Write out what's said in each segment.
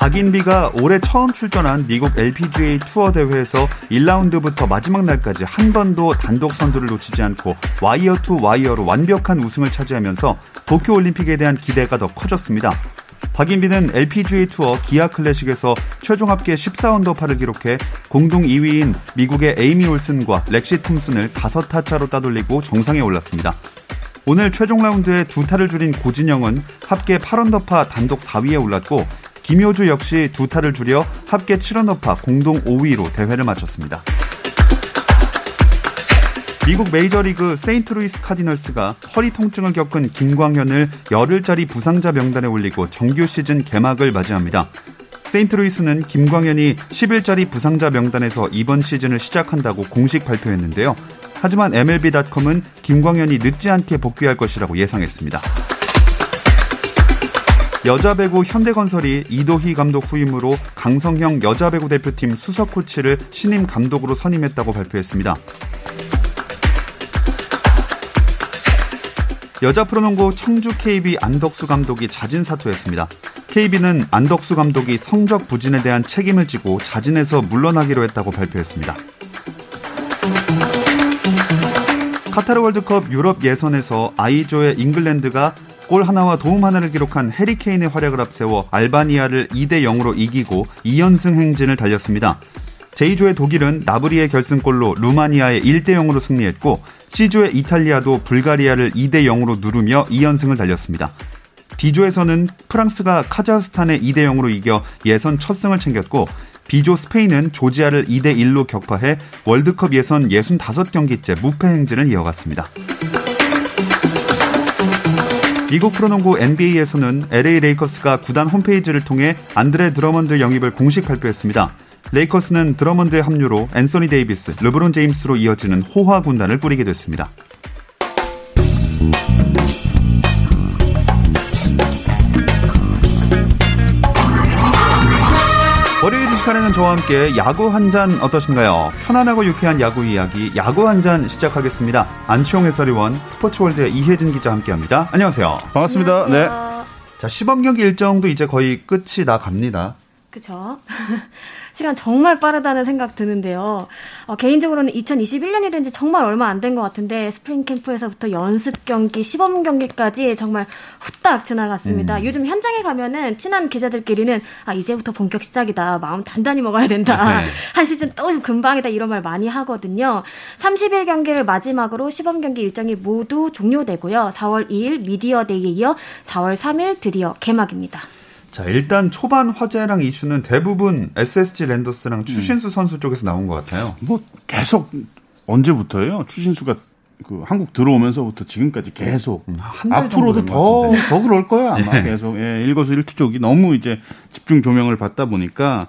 박인비가 올해 처음 출전한 미국 LPGA 투어 대회에서 1라운드부터 마지막 날까지 한 번도 단독 선두를 놓치지 않고 와이어 투 와이어로 완벽한 우승을 차지하면서 도쿄 올림픽에 대한 기대가 더 커졌습니다. 박인비는 LPGA 투어 기아 클래식에서 최종 합계 14언더파를 기록해 공동 2위인 미국의 에이미 올슨과 렉시 톰슨을 5타 차로 따돌리고 정상에 올랐습니다. 오늘 최종 라운드에 두 타를 줄인 고진영은 합계 8언더파 단독 4위에 올랐고 김효주 역시 두 타를 줄여 합계 7언더파 공동 5위로 대회를 마쳤습니다. 미국 메이저리그 세인트루이스 카디널스가 허리 통증을 겪은 김광현을 열흘짜리 부상자 명단에 올리고 정규 시즌 개막을 맞이합니다. 세인트루이스는 김광현이 10일짜리 부상자 명단에서 이번 시즌을 시작한다고 공식 발표했는데요. 하지만 MLB.com은 김광현이 늦지 않게 복귀할 것이라고 예상했습니다. 여자 배구 현대건설이 이도희 감독 후임으로 강성형 여자 배구 대표팀 수석 코치를 신임 감독으로 선임했다고 발표했습니다. 여자 프로농구 청주 KB 안덕수 감독이 자진 사퇴했습니다. KB는 안덕수 감독이 성적 부진에 대한 책임을 지고 자진해서 물러나기로 했다고 발표했습니다. 카타르 월드컵 유럽 예선에서 아이조의 잉글랜드가 골 하나와 도움 하나를 기록한 해리케인의 활약을 앞세워 알바니아를 2대 0으로 이기고 2연승 행진을 달렸습니다. 제2조의 독일은 나브리의 결승골로 루마니아에 1대 0으로 승리했고 C조의 이탈리아도 불가리아를 2대 0으로 누르며 2연승을 달렸습니다. D조에서는 프랑스가 카자흐스탄에 2대 0으로 이겨 예선 첫 승을 챙겼고 B조 스페인은 조지아를 2대 1로 격파해 월드컵 예선 65경기째 무패 행진을 이어갔습니다. 미국 프로농구 NBA에서는 LA 레이커스가 구단 홈페이지를 통해 안드레 드러먼드 영입을 공식 발표했습니다. 레이커스는 드러먼드의 합류로 앤서니 데이비스, 르브론 제임스로 이어지는 호화 군단을 꾸리게 됐습니다. 시간에는 저와 함께 야구 한 잔 어떠신가요? 편안하고 유쾌한 야구 이야기, 야구 한 잔 시작하겠습니다. 안치용 해설위원, 스포츠월드의 이혜진 기자 함께합니다. 안녕하세요. 반갑습니다. 네. 자, 시범 경기 일정도 이제 거의 끝이 나 갑니다. 그쵸. 시간 정말 빠르다는 생각 드는데요. 어, 개인적으로는 2021년이 된 지 정말 얼마 안 된 것 같은데 스프링 캠프에서부터 연습 경기, 시범 경기까지 정말 후딱 지나갔습니다. 음. 요즘 현장에 가면은 친한 기자들끼리는 아 이제부터 본격 시작이다. 마음 단단히 먹어야 된다. 네. 한 시즌 또 금방이다 이런 말 많이 하거든요. 30일 경기를 마지막으로 시범 경기 일정이 모두 종료되고요. 4월 2일 미디어 데이에 이어 4월 3일 드디어 개막입니다. 자, 일단 초반 화제랑 이슈는 대부분 SSG 랜더스랑 추신수 음. 선수 쪽에서 나온 것 같아요. 뭐 계속 언제부터예요? 추신수가 그 한국 들어오면서부터 지금까지 계속 음, 앞으로도 더더 그럴 거예요 아마 네. 계속 예, 일거수일투족이 너무 이제 집중 조명을 받다 보니까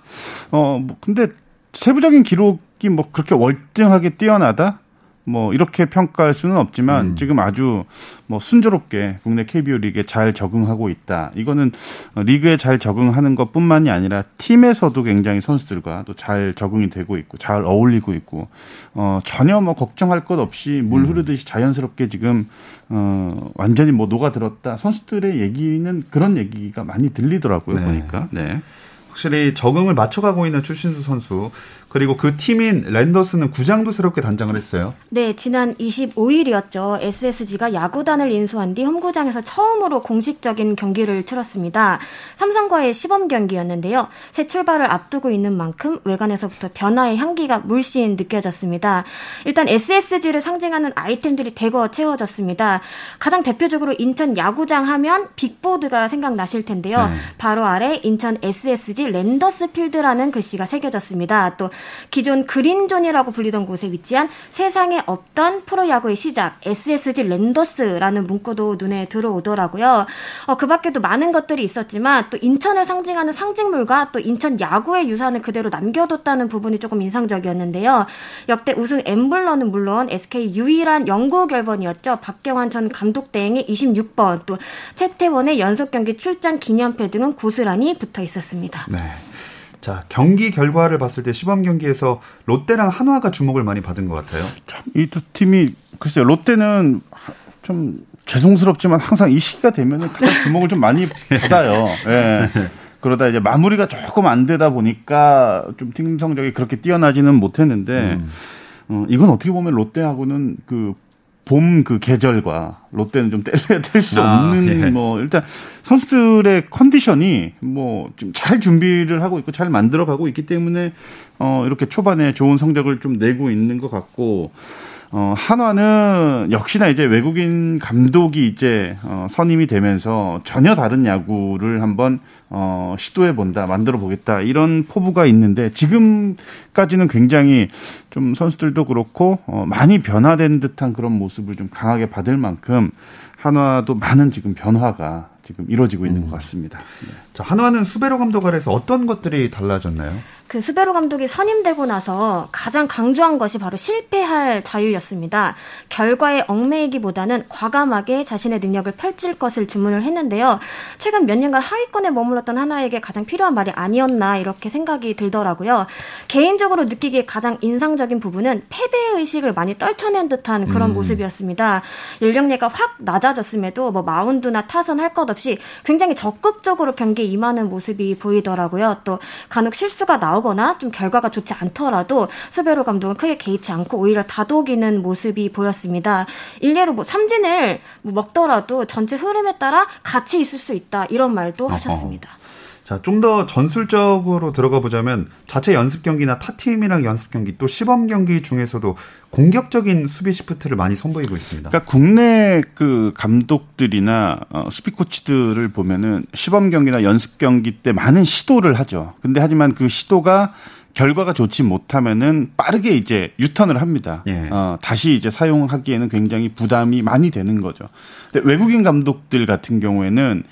어뭐 근데 세부적인 기록이 뭐 그렇게 월등하게 뛰어나다 뭐 이렇게 평가할 수는 없지만 음. 지금 아주 뭐 순조롭게 국내 KBO 리그에 잘 적응하고 있다. 이거는 리그에 잘 적응하는 것뿐만이 아니라 팀에서도 굉장히 선수들과 또 잘 적응이 되고 있고 잘 어울리고 있고 어 전혀 뭐 걱정할 것 없이 물 음. 흐르듯이 자연스럽게 지금 어 완전히 뭐 녹아들었다. 선수들의 얘기는 그런 얘기가 많이 들리더라고요. 네. 보니까. 네. 확실히 적응을 맞춰가고 있는 출신수 선수 그리고 그 팀인 랜더스는 구장도 새롭게 단장을 했어요. 네, 지난 25일이었죠. SSG가 야구단을 인수한 뒤 홈구장에서 처음으로 공식적인 경기를 치렀습니다. 삼성과의 시범 경기였는데요. 새 출발을 앞두고 있는 만큼 외관에서부터 변화의 향기가 물씬 느껴졌습니다. 일단 SSG를 상징하는 아이템들이 대거 채워졌습니다. 가장 대표적으로 인천 야구장 하면 빅보드가 생각나실 텐데요. 네. 바로 아래 인천 SSG 랜더스 필드라는 글씨가 새겨졌습니다. 또 기존 그린존이라고 불리던 곳에 위치한 세상에 없던 프로야구의 시작 SSG 랜더스라는 문구도 눈에 들어오더라고요. 어, 그 밖에도 많은 것들이 있었지만 또 인천을 상징하는 상징물과 또 인천 야구의 유산을 그대로 남겨뒀다는 부분이 조금 인상적이었는데요. 역대 우승 엠블럼은 물론 SK 유일한 영구 결번이었죠. 박경완 전 감독 대행의 26번 또 최태원의 연속 경기 출장 기념패 등은 고스란히 붙어 있었습니다. 네. 자, 경기 결과를 봤을 때 시범 경기에서 롯데랑 한화가 주목을 많이 받은 것 같아요. 이 두 팀이 글쎄요. 롯데는 좀 죄송스럽지만 항상 이 시기가 되면은 주목을 좀 많이 받아요. 예. 그러다 이제 마무리가 조금 안 되다 보니까 좀 팀 성적이 그렇게 뛰어나지는 못했는데 음. 어, 이건 어떻게 보면 롯데하고는 그 봄 그 계절과 롯데는 좀 뗄래야 뗄수 아, 없는 예. 뭐 일단 선수들의 컨디션이 뭐 좀 잘 준비를 하고 있고 잘 만들어 가고 있기 때문에 어 이렇게 초반에 좋은 성적을 좀 내고 있는 것 같고 어, 한화는 역시나 이제 외국인 감독이 이제 어, 선임이 되면서 전혀 다른 야구를 한번 어, 시도해 본다, 만들어 보겠다 이런 포부가 있는데 지금까지는 굉장히 좀 선수들도 그렇고 어, 많이 변화된 듯한 그런 모습을 좀 강하게 받을 만큼 한화도 많은 지금 변화가 지금 이루어지고 있는 음. 것 같습니다. 네. 자, 한화는 수베로 감독 아래서 어떤 것들이 달라졌나요? 그 스베로 감독이 선임되고 나서 가장 강조한 것이 바로 실패할 자유였습니다. 결과에 얽매이기보다는 과감하게 자신의 능력을 펼칠 것을 주문을 했는데요. 최근 몇 년간 하위권에 머물렀던 하나에게 가장 필요한 말이 아니었나 이렇게 생각이 들더라고요. 개인적으로 느끼기에 가장 인상적인 부분은 패배 의식을 많이 떨쳐낸 듯한 그런 음. 모습이었습니다. 연령대가 확 낮아졌음에도 뭐 마운드나 타선 할 것 없이 굉장히 적극적으로 경기에 임하는 모습이 보이더라고요. 또 간혹 실수가 나오 나오거나 좀 결과가 좋지 않더라도 스베로 감독은 크게 개의치 않고 오히려 다독이는 모습이 보였습니다. 일례로 뭐 삼진을 뭐 먹더라도 전체 흐름에 따라 같이 있을 수 있다 이런 말도. 하셨습니다. 자, 좀 더 전술적으로 들어가 보자면 자체 연습 경기나 타 팀이랑 연습 경기 또 시범 경기 중에서도 공격적인 수비 시프트를 많이 선보이고 있습니다. 그러니까 국내 그 감독들이나 어, 수비 코치들을 보면은 시범 경기나 연습 경기 때 많은 시도를 하죠. 근데 하지만 그 시도가 결과가 좋지 못하면은 빠르게 이제 유턴을 합니다. 예. 어, 다시 이제 사용하기에는 굉장히 부담이 많이 되는 거죠. 근데 외국인 감독들 같은 경우에는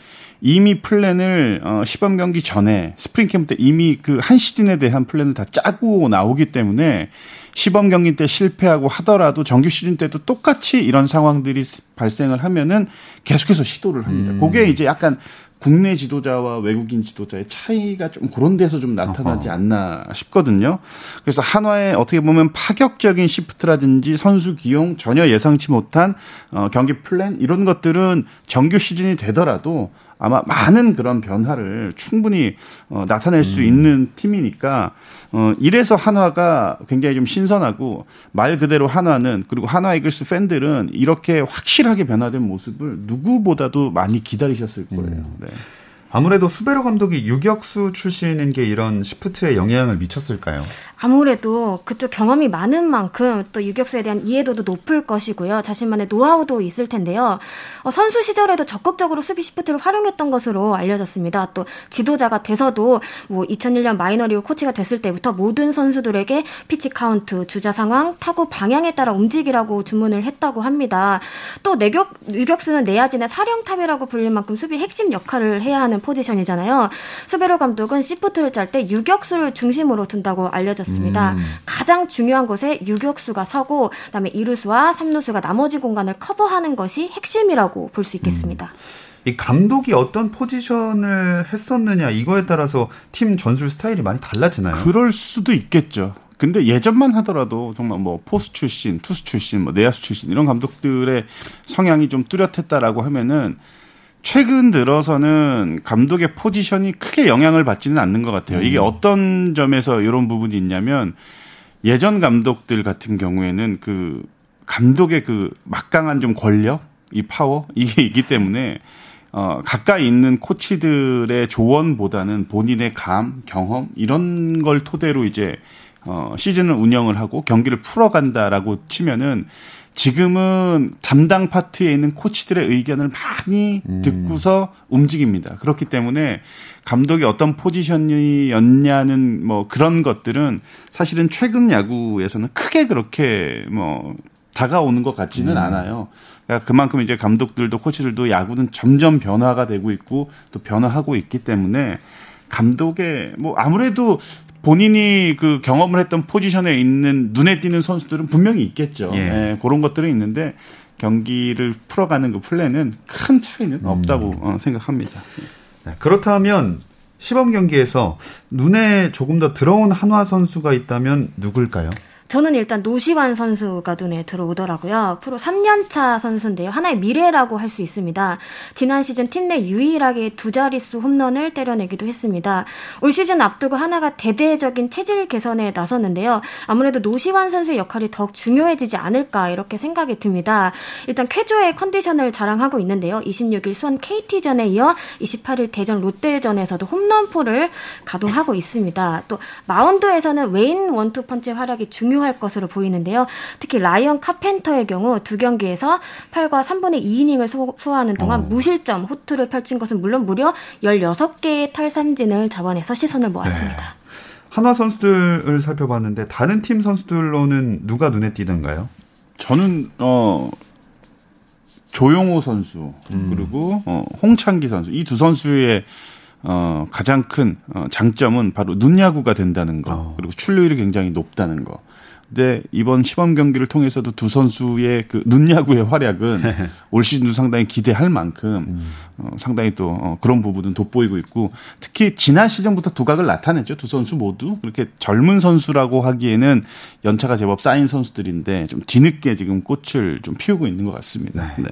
이미 플랜을 어, 시범 경기 전에 스프링 캠프 때 이미 그 한 시즌에 대한 플랜을 다 짜고 나오기 때문에 시범 경기 때 실패하고 하더라도 정규 시즌 때도 똑같이 이런 상황들이 발생을 하면은 계속해서 시도를 합니다. 음. 그게 이제 약간 국내 지도자와 외국인 지도자의 차이가 좀 그런 데서 좀 나타나지 않나 싶거든요. 그래서 한화의 어떻게 보면 파격적인 시프트라든지 선수 기용 전혀 예상치 못한 어, 경기 플랜 이런 것들은 정규 시즌이 되더라도 아마 많은 그런 변화를 충분히 어, 나타낼 수 음. 있는 팀이니까 어, 이래서 한화가 굉장히 좀 신선하고 말 그대로 한화는 그리고 한화 이글스 팬들은 이렇게 확실하게 변화된 모습을 누구보다도 많이 기다리셨을 거예요. 음. 네. 아무래도 수베로 감독이 유격수 출신인 게 이런 시프트에 영향을 미쳤을까요? 아무래도 그쪽 경험이 많은 만큼 또 유격수에 대한 이해도도 높을 것이고요. 자신만의 노하우도 있을 텐데요. 어, 선수 시절에도 적극적으로 수비 시프트를 활용했던 것으로 알려졌습니다. 또 지도자가 돼서도 뭐 2001년 마이너리그 코치가 됐을 때부터 모든 선수들에게 pitch count, 주자 상황, 타구 방향에 따라 움직이라고 주문을 했다고 합니다. 또 내격 유격수는 내야진의 사령탑이라고 불릴 만큼 수비 핵심 역할을 해야 하는 포지션이잖아요. 수베로 감독은 시프트를 짤 때 유격수를 중심으로 둔다고 알려졌습니다. 음. 가장 중요한 곳에 유격수가 서고 그다음에 이루수와 삼루수가 나머지 공간을 커버하는 것이 핵심이라고 볼 수 있겠습니다. 음. 이 감독이 어떤 포지션을 했었느냐 이거에 따라서 팀 전술 스타일이 많이 달라지나요? 그럴 수도 있겠죠. 근데 예전만 하더라도 정말 뭐 포수 출신, 투수 출신, 뭐 내야수 출신 이런 감독들의 성향이 좀 뚜렷했다라고 하면은 최근 들어서는 감독의 포지션이 크게 영향을 받지는 않는 것 같아요. 이게 음. 어떤 점에서 이런 부분이 있냐면 예전 감독들 같은 경우에는 그 감독의 그 막강한 좀 권력, 이 파워 이게 있기 때문에 어 가까이 있는 코치들의 조언보다는 본인의 감, 경험 이런 걸 토대로 이제 어, 시즌을 운영을 하고 경기를 풀어간다라고 치면은 지금은 담당 파트에 있는 코치들의 의견을 많이 음. 듣고서 움직입니다. 그렇기 때문에 감독이 어떤 포지션이었냐는 뭐 그런 것들은 사실은 최근 야구에서는 크게 그렇게 뭐 다가오는 것 같지는 음. 않아요. 그러니까 그만큼 이제 감독들도 코치들도 야구는 점점 변화가 되고 있고 또 변화하고 있기 때문에 감독의 뭐 아무래도 본인이 그 경험을 했던 포지션에 있는 눈에 띄는 선수들은 분명히 있겠죠. 예. 예 그런 것들은 있는데 경기를 풀어가는 그 플랜은 큰 차이는 음. 없다고 음. 생각합니다. 네, 그렇다면 시범 경기에서 눈에 조금 더 들어온 한화 선수가 있다면 누굴까요? 저는 일단 노시환 선수가 눈에 들어오더라고요. 프로 3년차 선수인데요. 하나의 미래라고 할 수 있습니다. 지난 시즌 팀 내 유일하게 두 자릿수 홈런을 때려내기도 했습니다. 올 시즌 앞두고 하나가 대대적인 체질 개선에 나섰는데요. 아무래도 노시환 선수의 역할이 더욱 중요해지지 않을까 이렇게 생각이 듭니다. 일단 쾌조의 컨디션을 자랑하고 있는데요. 26일 수원 KT전에 이어 28일 대전 롯데전에서도 홈런포를 가동하고 있습니다. 또 마운드에서는 웨인 원투펀치 활약이 중요 중요할 것으로 보이는데요. 특히 라이언 카펜터의 경우 두 경기에서 8과 3분의 2이닝을 소, 화하는 동안 어. 무실점 호투를 펼친 것은 물론 무려 16개의 탈삼진을 잡아내서 시선을 모았습니다. 네. 한화 선수들을 살펴봤는데 다른 팀 선수들로는 누가 눈에 띄던가요? 저는 어 조용호 선수 음. 그리고 어, 홍창기 선수 이 두 선수의 어, 가장 큰 어, 장점은 바로 눈야구가 된다는 거 어. 그리고 출루율이 굉장히 높다는 거. 근데 이번 시범 경기를 통해서도 두 선수의 그 눈야구의 활약은 올 시즌도 상당히 기대할 만큼 음. 어, 상당히 또 어, 그런 부분은 돋보이고 있고 특히 지난 시즌부터 두각을 나타냈죠 두 선수 모두 그렇게 젊은 선수라고 하기에는 연차가 제법 쌓인 선수들인데 좀 뒤늦게 지금 꽃을 좀 피우고 있는 것 같습니다. 네. 네.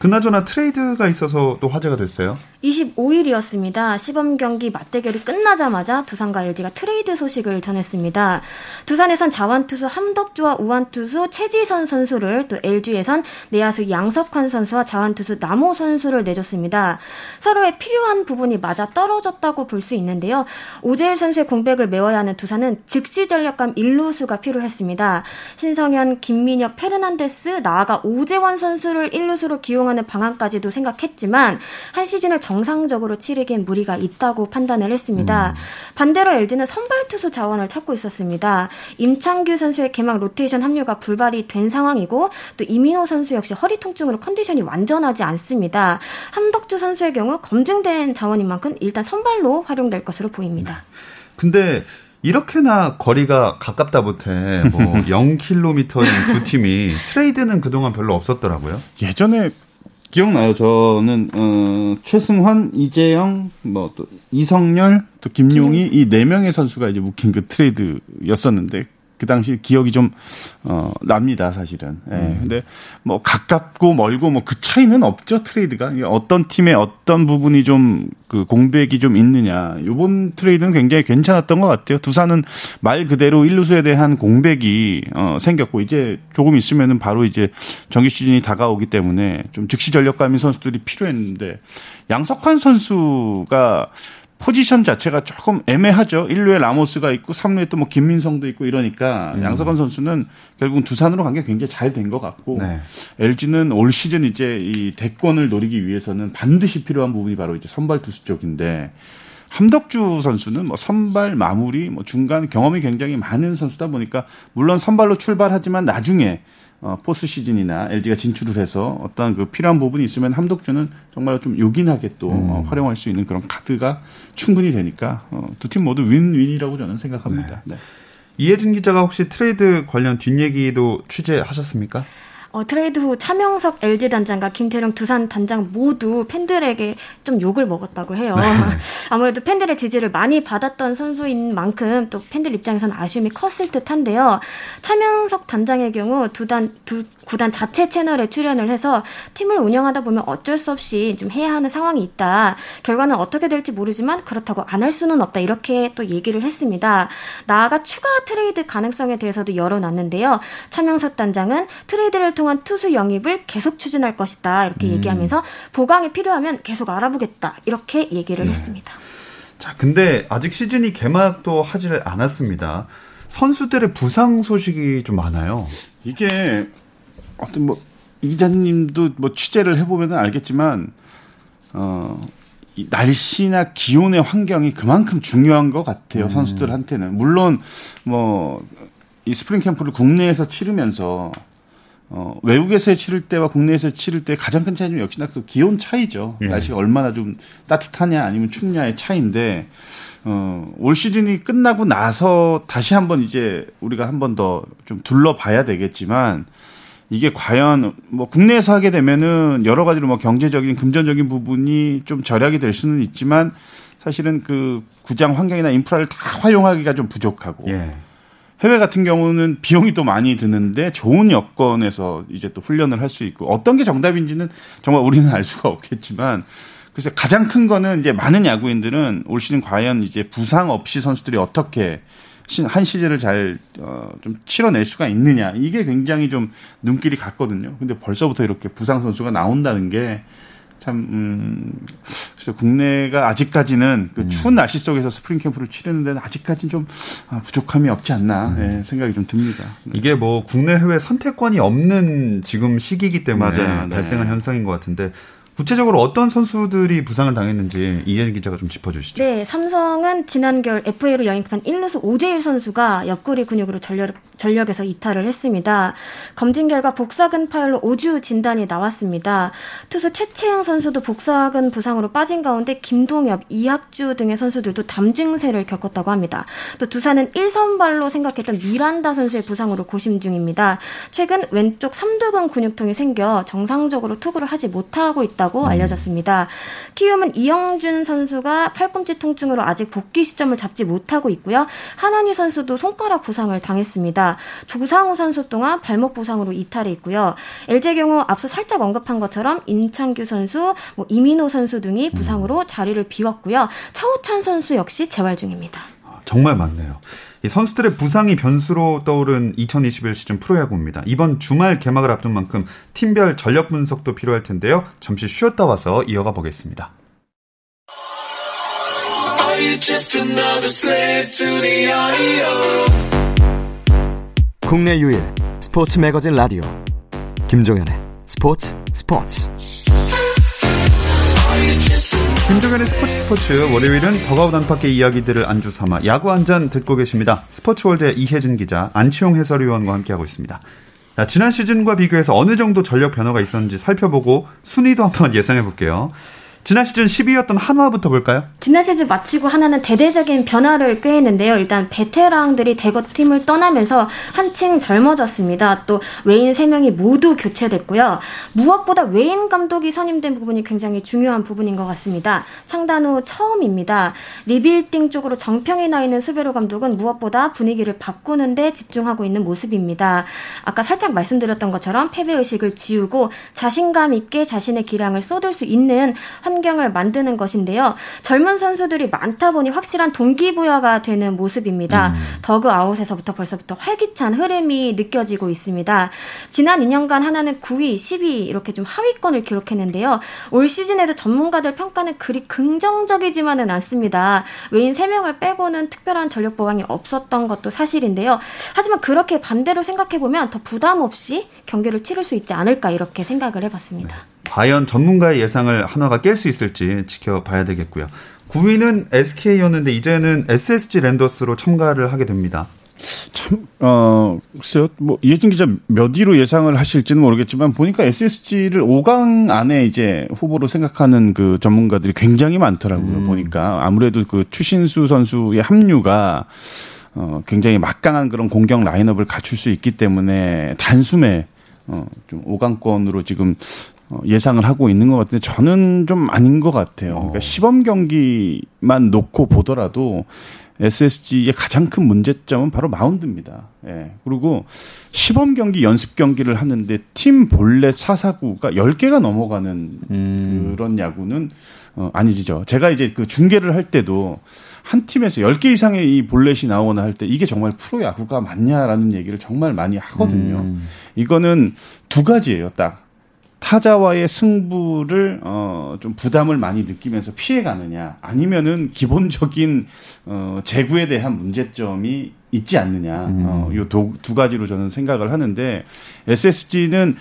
그나저나 트레이드가 있어서 또 화제가 됐어요. 25일이었습니다. 시범 경기 맞대결이 끝나자마자 두산과 LG가 트레이드 소식을 전했습니다. 두산에선 좌완투수 함덕주와 우완투수 채지선 선수를 또 LG에선 내야수 양석환 선수와 좌완투수 남호 선수를 내줬습니다. 서로의 필요한 부분이 맞아 떨어졌다고 볼 수 있는데요. 오재일 선수의 공백을 메워야 하는 두산은 즉시 전력감 1루수가 필요했습니다. 신성현, 김민혁, 페르난데스, 나아가 오재원 선수를 1루수로 기용 하는 방안까지도 생각했지만 한 시즌을 정상적으로 치르기엔 무리가 있다고 판단을 했습니다. 음. 반대로 LG는 선발 투수 자원을 찾고 있었습니다. 임창규 선수의 개막 로테이션 합류가 불발이 된 상황이고 또 이민호 선수 역시 허리 통증으로 컨디션이 완전하지 않습니다. 함덕주 선수의 경우 검증된 자원인 만큼 일단 선발로 활용될 것으로 보입니다. 근데 이렇게나 거리가 가깝다 못해 뭐 0km인 두 팀이 트레이드는 그동안 별로 없었더라고요. 예전에 기억나요. 저는 어, 최승환, 이재영, 뭐 또 이성열, 또 김용의 이 네 명의 선수가 이제 묶인 그 트레이드였었는데 그 당시 기억이 좀, 어, 납니다, 사실은. 예. 음. 근데 뭐 가깝고 멀고 뭐 그 차이는 없죠, 트레이드가. 어떤 팀의 어떤 부분이 좀 그 공백이 좀 있느냐. 요번 트레이드는 굉장히 괜찮았던 것 같아요. 두산은 말 그대로 일루수에 대한 공백이 어, 생겼고 이제 조금 있으면은 바로 이제 정규 시즌이 다가오기 때문에 좀 즉시 전력감인 선수들이 필요했는데 양석환 선수가 포지션 자체가 조금 애매하죠. 1루에 라모스가 있고 3루에 또 뭐 김민성도 있고 이러니까 음. 양석환 선수는 결국은 두산으로 간 게 굉장히 잘 된 것 같고 네. LG는 올 시즌 이제 이 대권을 노리기 위해서는 반드시 필요한 부분이 바로 이제 선발 투수 쪽인데 함덕주 선수는 뭐 선발 마무리 뭐 중간 경험이 굉장히 많은 선수다 보니까 물론 선발로 출발하지만 나중에 어, 포스트 시즌이나 LG가 진출을 해서 어떤 그 필요한 부분이 있으면 함덕주는 정말 좀 요긴하게 또 음. 어, 활용할 수 있는 그런 카드가 충분히 되니까 어, 두 팀 모두 윈윈이라고 저는 생각합니다. 네. 네. 이혜진 기자가 혹시 트레이드 관련 뒷얘기도 취재하셨습니까? 어, 트레이드 후 차명석 LG 단장과 김태룡 두산 단장 모두 팬들에게 좀 욕을 먹었다고 해요. 네. 아무래도 팬들의 지지를 많이 받았던 선수인 만큼 또 팬들 입장에서는 아쉬움이 컸을 듯한데요. 차명석 단장의 경우 두단 두 구단 자체 채널에 출연을 해서 팀을 운영하다 보면 어쩔 수 없이 좀 해야 하는 상황이 있다. 결과는 어떻게 될지 모르지만 그렇다고 안 할 수는 없다. 이렇게 또 얘기를 했습니다. 나아가 추가 트레이드 가능성에 대해서도 열어놨는데요. 차명석 단장은 트레이드를 통한 투수 영입을 계속 추진할 것이다. 이렇게 음. 얘기하면서 보강이 필요하면 계속 알아보겠다. 이렇게 얘기를 네. 했습니다. 자, 근데 아직 시즌이 개막도 하지 않았습니다. 선수들의 부상 소식이 좀 많아요. 이게 어떤 뭐 이자님도 뭐 취재를 해보면 알겠지만 어. 날씨나 기온의 환경이 그만큼 중요한 것 같아요 음. 선수들한테는 물론 뭐 이 스프링 캠프를 국내에서 치르면서 어, 외국에서 치를 때와 국내에서 치를 때 가장 큰 차이는 역시나 그 기온 차이죠. 예. 날씨가 얼마나 좀 따뜻하냐 아니면 춥냐의 차이인데 어, 올 시즌이 끝나고 나서 다시 한번 이제 우리가 한 번 더 좀 둘러봐야 되겠지만 이게 과연 뭐 국내에서 하게 되면은 여러 가지로 뭐 경제적인 금전적인 부분이 좀 절약이 될 수는 있지만 사실은 그 구장 환경이나 인프라를 다 활용하기가 좀 부족하고 예. 해외 같은 경우는 비용이 또 많이 드는데 좋은 여건에서 이제 또 훈련을 할 수 있고 어떤 게 정답인지는 정말 우리는 알 수가 없겠지만 그래서 가장 큰 거는 이제 많은 야구인들은 올 시즌 과연 이제 부상 없이 선수들이 어떻게 한 시즌을 잘, 어, 좀 치러낼 수가 있느냐. 이게 굉장히 좀 눈길이 갔거든요. 근데 벌써부터 이렇게 부상 선수가 나온다는 게 참, 음, 그래서 국내가 아직까지는 그 음. 추운 날씨 속에서 스프링 캠프를 치르는 데는 아직까지는 좀 아, 부족함이 없지 않나 음. 네, 생각이 좀 듭니다. 네. 이게 뭐 국내 해외 선택권이 없는 지금 시기이기 때문에 맞아요. 네. 발생한 현상인 것 같은데 구체적으로 어떤 선수들이 부상을 당했는지 이현 기자가 좀 짚어주시죠. 네, 삼성은 지난 겨울 FA로 영입한 1루수 오재일 선수가 옆구리 근육으로 전력, 전력에서 이탈을 했습니다. 검진 결과 복사근 파열로 5주 진단이 나왔습니다. 투수 최채영 선수도 복사근 부상으로 빠진 가운데 김동엽, 이학주 등의 선수들도 담 증세를 겪었다고 합니다. 또 두산은 1선발로 생각했던 미란다 선수의 부상으로 고심 중입니다. 최근 왼쪽 삼두근 근육통이 생겨 정상적으로 투구를 하지 못하고 있다고 음. 알려졌습니다. 키움은 이영준 선수가 팔꿈치 통증으로 아직 복귀 시점을 잡지 못하고 있고요. 하나니 선수도 손가락 부상을 당했습니다. 조상우 선수 동안 발목 부상으로 이탈해 있고요. LG의 경우 앞서 살짝 언급한 것처럼 인창규 선수, 뭐 이민호 선수 등이 부상으로 자리를 비웠고요. 차우찬 선수 역시 재활 중입니다. 아, 정말 많네요. 이 선수들의 부상이 변수로 떠오른 2021 시즌 프로야구입니다. 이번 주말 개막을 앞둔 만큼 팀별 전력 분석도 필요할 텐데요. 잠시 쉬었다 와서 이어가 보겠습니다. 국내 유일 스포츠 매거진 라디오 김종현의 스포츠 스포츠 김종현의 스포츠 스포츠 월요일은 더가우 단팎의 이야기들을 안주 삼아 야구 한 잔 듣고 계십니다. 스포츠월드의 이혜진 기자, 안치용 해설위원과 함께하고 있습니다. 자, 지난 시즌과 비교해서 어느 정도 전력 변화가 있었는지 살펴보고 순위도 한번 예상해 볼게요. 지난 시즌 10위였던 한화부터 볼까요? 지난 시즌 마치고 하나는 대대적인 변화를 꾀했는데요. 일단 베테랑들이 대거 팀을 떠나면서 한층 젊어졌습니다. 또 외인 3명이 모두 교체됐고요. 무엇보다 외인 감독이 선임된 부분이 굉장히 중요한 부분인 것 같습니다. 창단 후 처음입니다. 리빌딩 쪽으로 정평이 나 있는 수베로 감독은 무엇보다 분위기를 바꾸는데 집중하고 있는 모습입니다. 아까 살짝 말씀드렸던 것처럼 패배 의식을 지우고 자신감 있게 자신의 기량을 쏟을 수 있는 환경을 만드는 것인데요. 젊은 선수들이 많다 보니 확실한 동기부여가 되는 모습입니다. 음. 더그 아웃에서부터 벌써부터 활기찬 흐름이 느껴지고 있습니다. 지난 2년간 하나는 9위, 10위 이렇게 좀 하위권을 기록했는데요. 올 시즌에도 전문가들 평가는 그리 긍정적이지만은 않습니다. 외인 3명을 빼고는 특별한 전력 보강이 없었던 것도 사실인데요. 하지만 그렇게 반대로 생각해보면 더 부담 없이 경기를 치를 수 있지 않을까 이렇게 생각을 해봤습니다. 네. 과연 전문가의 예상을 한화가 깰 수 있을지 지켜봐야 되겠고요. 9위는 SK였는데 이제는 SSG 랜더스로 참가를 하게 됩니다. 참, 어, 글쎄요, 뭐, 이혜진 기자 몇 위로 예상을 하실지는 모르겠지만, 보니까 SSG를 5강 안에 이제 후보로 생각하는 그 전문가들이 굉장히 많더라고요, 음. 보니까. 아무래도 그 추신수 선수의 합류가, 어, 굉장히 막강한 그런 공격 라인업을 갖출 수 있기 때문에, 단숨에, 어, 좀 5강권으로 지금 어, 예상을 하고 있는 것 같은데 저는 좀 아닌 것 같아요. 그러니까 어. 시범 경기만 놓고 보더라도 SSG의 가장 큰 문제점은 바로 마운드입니다. 예. 그리고 시범 경기, 연습 경기를 하는데 팀 볼넷 사사구가 10개가 넘어가는 음. 그런 야구는 어, 아니죠. 제가 이제 그 중계를 할 때도 한 팀에서 10개 이상의 이 볼넷이 나오거나 할 때 이게 정말 프로 야구가 맞냐라는 얘기를 정말 많이 하거든요. 음. 이거는 두 가지예요, 딱. 타자와의 승부를 어좀 부담을 많이 느끼면서 피해 가느냐 아니면은 기본적인 어 재구에 대한 문제점이 있지 않느냐. 음. 어, 요두 가지로 저는 생각을 하는데 SSG는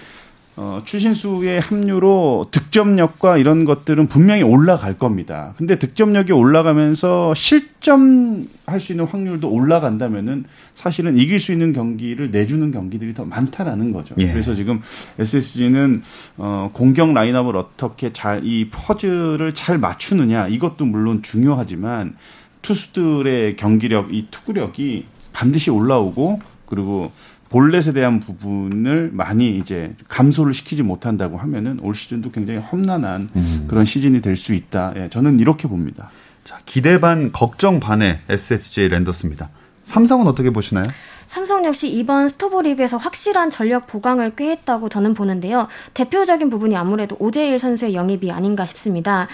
어, 추신수의 합류로 득점력과 이런 것들은 분명히 올라갈 겁니다. 근데 득점력이 올라가면서 실점할 수 있는 확률도 올라간다면은 사실은 이길 수 있는 경기를 내주는 경기들이 더 많다라는 거죠. 예. 그래서 지금 SSG는 어, 공격 라인업을 어떻게 잘 이 퍼즐을 잘 맞추느냐 이것도 물론 중요하지만 투수들의 경기력, 이 투구력이 반드시 올라오고 그리고 볼넷에 대한 부분을 많이 이제 감소를 시키지 못한다고 하면은 올 시즌도 굉장히 험난한 음. 그런 시즌이 될 수 있다. 예, 저는 이렇게 봅니다. 자, 기대 반 걱정 반의 SSG 랜더스입니다. 삼성은 어떻게 보시나요? 삼성 역시 이번 스토브리그에서 확실한 전력 보강을 꾀했다고 저는 보는데요. 대표적인 부분이 아무래도 오재일 선수의 영입이 아닌가 싶습니다.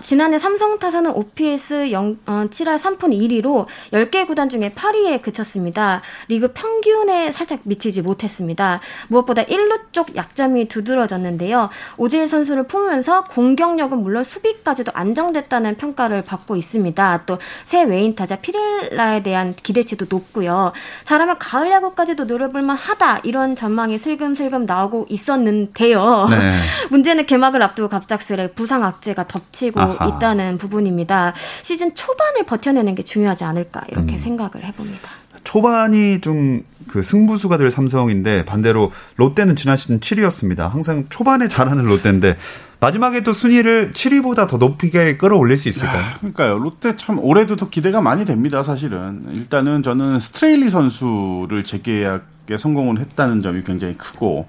지난해 삼성 타선은 OPS 0, 어, 7할 3푼 1위로 10개 구단 중에 8위에 그쳤습니다. 리그 평균에 살짝 미치지 못했습니다. 무엇보다 1루 쪽 약점이 두드러졌는데요. 오재일 선수를 품으면서 공격력은 물론 수비까지도 안정됐다는 평가를 받고 있습니다. 또 새 외인 타자 피렐라에 대한 기대치도 높고요. 잘하면 가을 야구까지도 노려볼만 하다 이런 전망이 슬금슬금 나오고 있었는데요. 네. 문제는 개막을 앞두고 갑작스레 부상 악재가 덮치고 아하. 있다는 부분입니다. 시즌 초반을 버텨내는 게 중요하지 않을까 이렇게 음. 생각을 해봅니다. 초반이 좀 그 승부수가 될 삼성인데 반대로 롯데는 지난 시즌 7위였습니다. 항상 초반에 잘하는 롯데인데 마지막에 또 순위를 7위보다 더 높게 끌어올릴 수 있을까요? 야, 그러니까요. 롯데 참 올해도 더 기대가 많이 됩니다. 사실은 일단은 저는 스트레일리 선수를 재계약에 성공을 했다는 점이 굉장히 크고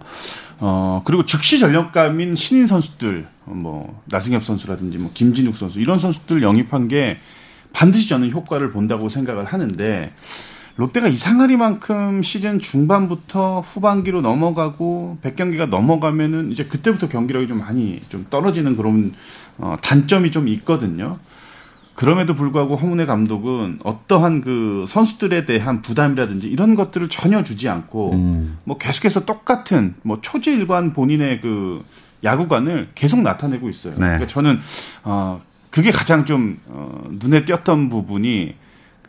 어 그리고 즉시 전력감인 신인 선수들 뭐 나승엽 선수라든지 뭐 김진욱 선수 이런 선수들 영입한 게 반드시 저는 효과를 본다고 생각을 하는데 롯데가 이상하리만큼 시즌 중반부터 후반기로 넘어가고 100경기가 넘어가면은 이제 그때부터 경기력이 좀 많이 좀 떨어지는 그런 어, 단점이 좀 있거든요. 그럼에도 불구하고 허문회 감독은 어떠한 그 선수들에 대한 부담이라든지 이런 것들을 전혀 주지 않고 음. 뭐 계속해서 똑같은 뭐 초지일관 본인의 그 야구관을 계속 나타내고 있어요. 네. 그러니까 저는 어 그게 가장 좀 어, 눈에 띄었던 부분이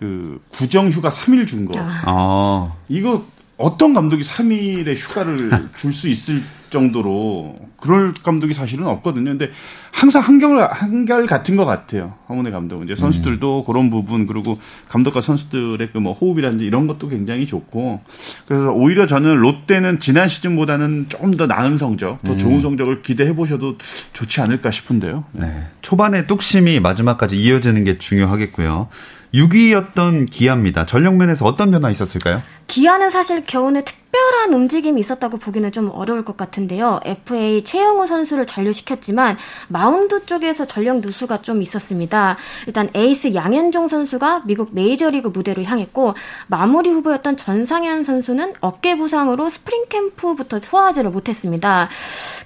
그 구정 휴가 3일 준 거. 아. 이거 어떤 감독이 3일의 휴가를 줄 수 있을 정도로 그럴 감독이 사실은 없거든요. 근데 항상 한결 한결 같은 것 같아요. 황문의 감독은 이제 선수들도 음. 그런 부분 그리고 감독과 선수들의 그 뭐 호흡이라든지 이런 것도 굉장히 좋고 그래서 오히려 저는 롯데는 지난 시즌보다는 좀더 나은 성적, 더 좋은 음. 성적을 기대해 보셔도 좋지 않을까 싶은데요. 네. 초반에 뚝심이 마지막까지 이어지는 게 중요하겠고요. 6위였던 기아입니다. 전력면에서 어떤 변화 있었을까요? 기아는 사실 겨우내 특별한 움직임이 있었다고 보기는 좀 어려울 것 같은데요. FA 최형우 선수를 잔류시켰지만 마운드 쪽에서 전력 누수가 좀 있었습니다. 일단 에이스 양현종 선수가 미국 메이저리그 무대로 향했고 마무리 후보였던 전상현 선수는 어깨 부상으로 스프링 캠프부터 소화하지를 못했습니다.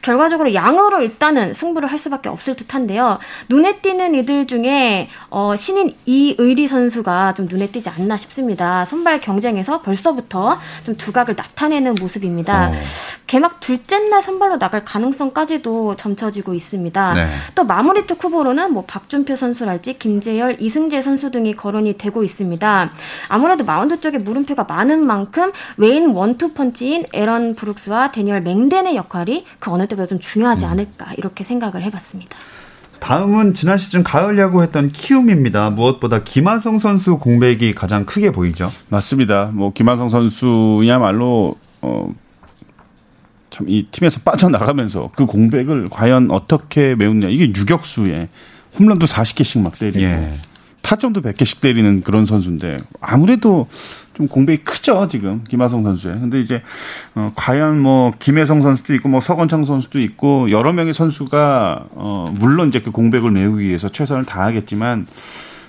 결과적으로 양으로 일단은 승부를 할 수밖에 없을 듯한데요. 눈에 띄는 이들 중에 어, 신인 이의리 선수가 좀 눈에 띄지 않나 싶습니다. 선발 경쟁에서 벌써부터 좀 두각을 나타내는 모습입니다. 어. 개막 둘째 날 선발로 나갈 가능성까지도 점쳐지고 있습니다. 네. 또 마무리 쪽 후보로는 뭐 박준표 선수랄지 김재열, 이승재 선수 등이 거론이 되고 있습니다. 아무래도 마운드 쪽에 물음표가 많은 만큼 외인 원투 펀치인 에런 브룩스와 다니엘 멩덴의 역할이 그 어느 때보다 좀 중요하지 음. 않을까 이렇게 생각을 해봤습니다. 다음은 지난 시즌 가을 야구했던 키움입니다. 무엇보다 김하성 선수 공백이 가장 크게 보이죠. 맞습니다. 뭐 김하성 선수야말로 어, 참 이 팀에서 빠져나가면서 그 공백을 과연 어떻게 메우냐. 이게 유격수에 홈런도 40개씩 막 때리고 예. 타점도 100개씩 때리는 그런 선수인데 아무래도 좀 공백이 크죠 지금 김하성 선수에. 근데 이제 어, 과연 뭐 김혜성 선수도 있고 뭐 서건창 선수도 있고 여러 명의 선수가 어, 물론 이제 그 공백을 메우기 위해서 최선을 다하겠지만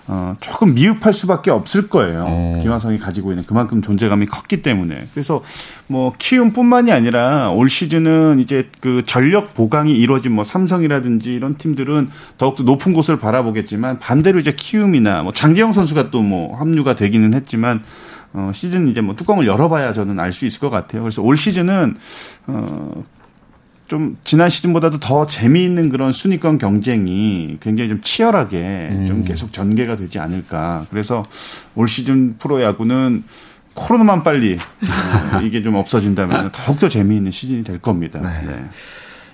어, 조금 미흡할 수밖에 없을 거예요. 어. 김하성이 가지고 있는 그만큼 존재감이 컸기 때문에. 그래서 뭐 키움뿐만이 아니라 올 시즌은 이제 그 전력 보강이 이루어진 뭐 삼성이라든지 이런 팀들은 더욱더 높은 곳을 바라보겠지만 반대로 이제 키움이나 뭐 장재영 선수가 또 뭐 합류가 되기는 했지만 어, 시즌 이제 뭐 뚜껑을 열어봐야 저는 알 수 있을 것 같아요. 그래서 올 시즌은 어, 좀 지난 시즌보다도 더 재미있는 그런 순위권 경쟁이 굉장히 좀 치열하게 음. 좀 계속 전개가 되지 않을까. 그래서 올 시즌 프로야구는 코로나만 빨리 어, 이게 좀 없어진다면 더욱더 재미있는 시즌이 될 겁니다. 네. 네.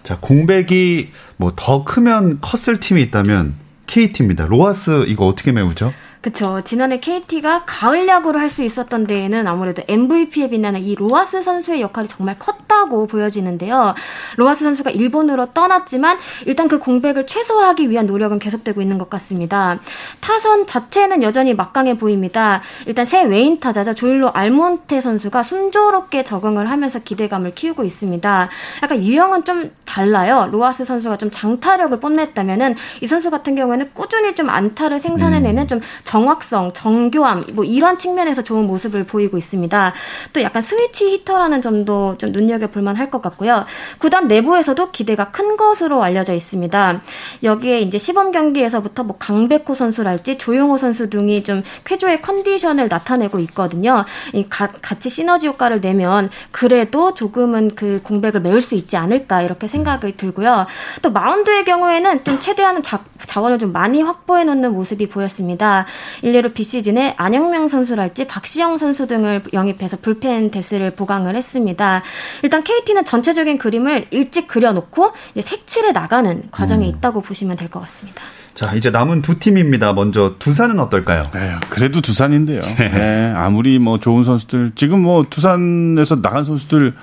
자, 공백이 뭐 더 크면 컸을 팀이 있다면 KT입니다. 로하스 이거 어떻게 메우죠? 그쵸. 지난해 KT가 가을 야구를 할 수 있었던 데에는 아무래도 MVP에 빛나는 이 로하스 선수의 역할이 정말 컸다고 보여지는데요. 로하스 선수가 일본으로 떠났지만 일단 그 공백을 최소화하기 위한 노력은 계속되고 있는 것 같습니다. 타선 자체는 여전히 막강해 보입니다. 일단 새 외인 타자죠. 조일로 알몬테 선수가 순조롭게 적응을 하면서 기대감을 키우고 있습니다. 약간 유형은 좀 달라요. 로하스 선수가 좀 장타력을 뽐냈다면은 이 선수 같은 경우에는 꾸준히 좀 안타를 생산해내는 음. 좀 정확성, 정교함 뭐 이런 측면에서 좋은 모습을 보이고 있습니다. 또 약간 스위치 히터라는 점도 좀 눈여겨 볼만 할 것 같고요. 구단 내부에서도 기대가 큰 것으로 알려져 있습니다. 여기에 이제 시범 경기에서부터 뭐 강백호 선수랄지 조용호 선수 등이 좀 쾌조의 컨디션을 나타내고 있거든요. 이 가, 같이 시너지 효과를 내면 그래도 조금은 그 공백을 메울 수 있지 않을까 이렇게 생각을 들고요. 또 마운드의 경우에는 좀 최대한 자, 자원을 좀 많이 확보해 놓는 모습이 보였습니다. 일례로 비시즌에 안영명 선수랄지 박시영 선수 등을 영입해서 불펜 데스를 보강을 했습니다. 일단 KT는 전체적인 그림을 일찍 그려놓고 색칠해 나가는 과정에 음. 있다고 보시면 될 것 같습니다. 자, 이제 남은 두 팀입니다. 먼저 두산은 어떨까요? 네, 그래도 두산인데요. 네, 아무리 뭐 좋은 선수들 지금 뭐 두산에서 나간 선수들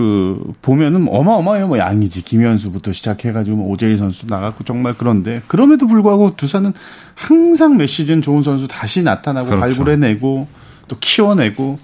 그 보면은 어마어마해요. 뭐 양이지 김현수부터 시작해가지고 뭐 오재일 선수 나갔고 정말 그런데 그럼에도 불구하고 두산은 항상 몇 시즌 좋은 선수 다시 나타나고 그렇죠. 발굴해내고 또 키워내고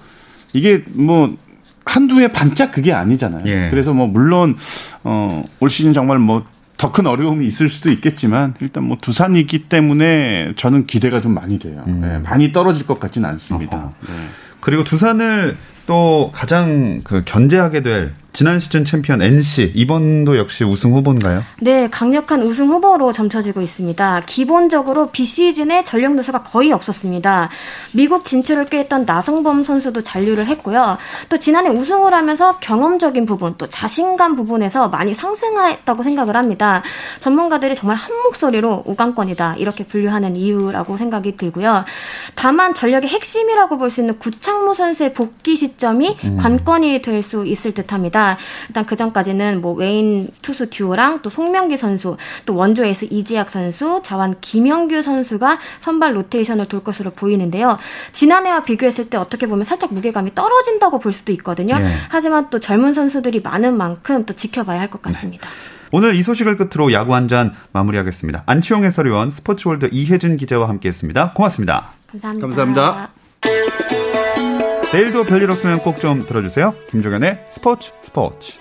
이게 뭐 한두 해 반짝 그게 아니잖아요. 예. 그래서 뭐 물론 어올 시즌 정말 뭐 더 큰 어려움이 있을 수도 있겠지만 일단 뭐 두산이기 때문에 저는 기대가 좀 많이 돼요. 음. 네, 많이 떨어질 것 같지는 않습니다. 네. 그리고 두산을 또 가장 그 견제하게 될 지난 시즌 챔피언 NC 이번도 역시 우승 후보인가요? 네, 강력한 우승 후보로 점쳐지고 있습니다. 기본적으로 비시즌에 전력 누수가 거의 없었습니다. 미국 진출을 꾀했던 나성범 선수도 잔류를 했고요. 또 지난해 우승을 하면서 경험적인 부분, 또 자신감 부분에서 많이 상승했다고 생각을 합니다. 전문가들이 정말 한 목소리로 5강권이다 이렇게 분류하는 이유라고 생각이 들고요. 다만 전력의 핵심이라고 볼 수 있는 구창모 선수의 복귀 시점이 음. 관건이 될 수 있을 듯합니다. 일단 그 전까지는 뭐 외인 투수 듀오랑 또 송명기 선수, 또 원조 에이스 이지학 선수, 자완 김영규 선수가 선발 로테이션을 돌 것으로 보이는데요. 지난해와 비교했을 때 어떻게 보면 살짝 무게감이 떨어진다고 볼 수도 있거든요. 네. 하지만 또 젊은 선수들이 많은 만큼 또 지켜봐야 할 것 같습니다. 네. 오늘 이 소식을 끝으로 야구 한 잔 마무리하겠습니다. 안치용 해설위원, 스포츠월드 이혜준 기자와 함께했습니다. 고맙습니다. 감사합니다. 감사합니다. 내일도 별일 없으면 꼭 좀 들어주세요. 김종현의 스포츠 스포츠.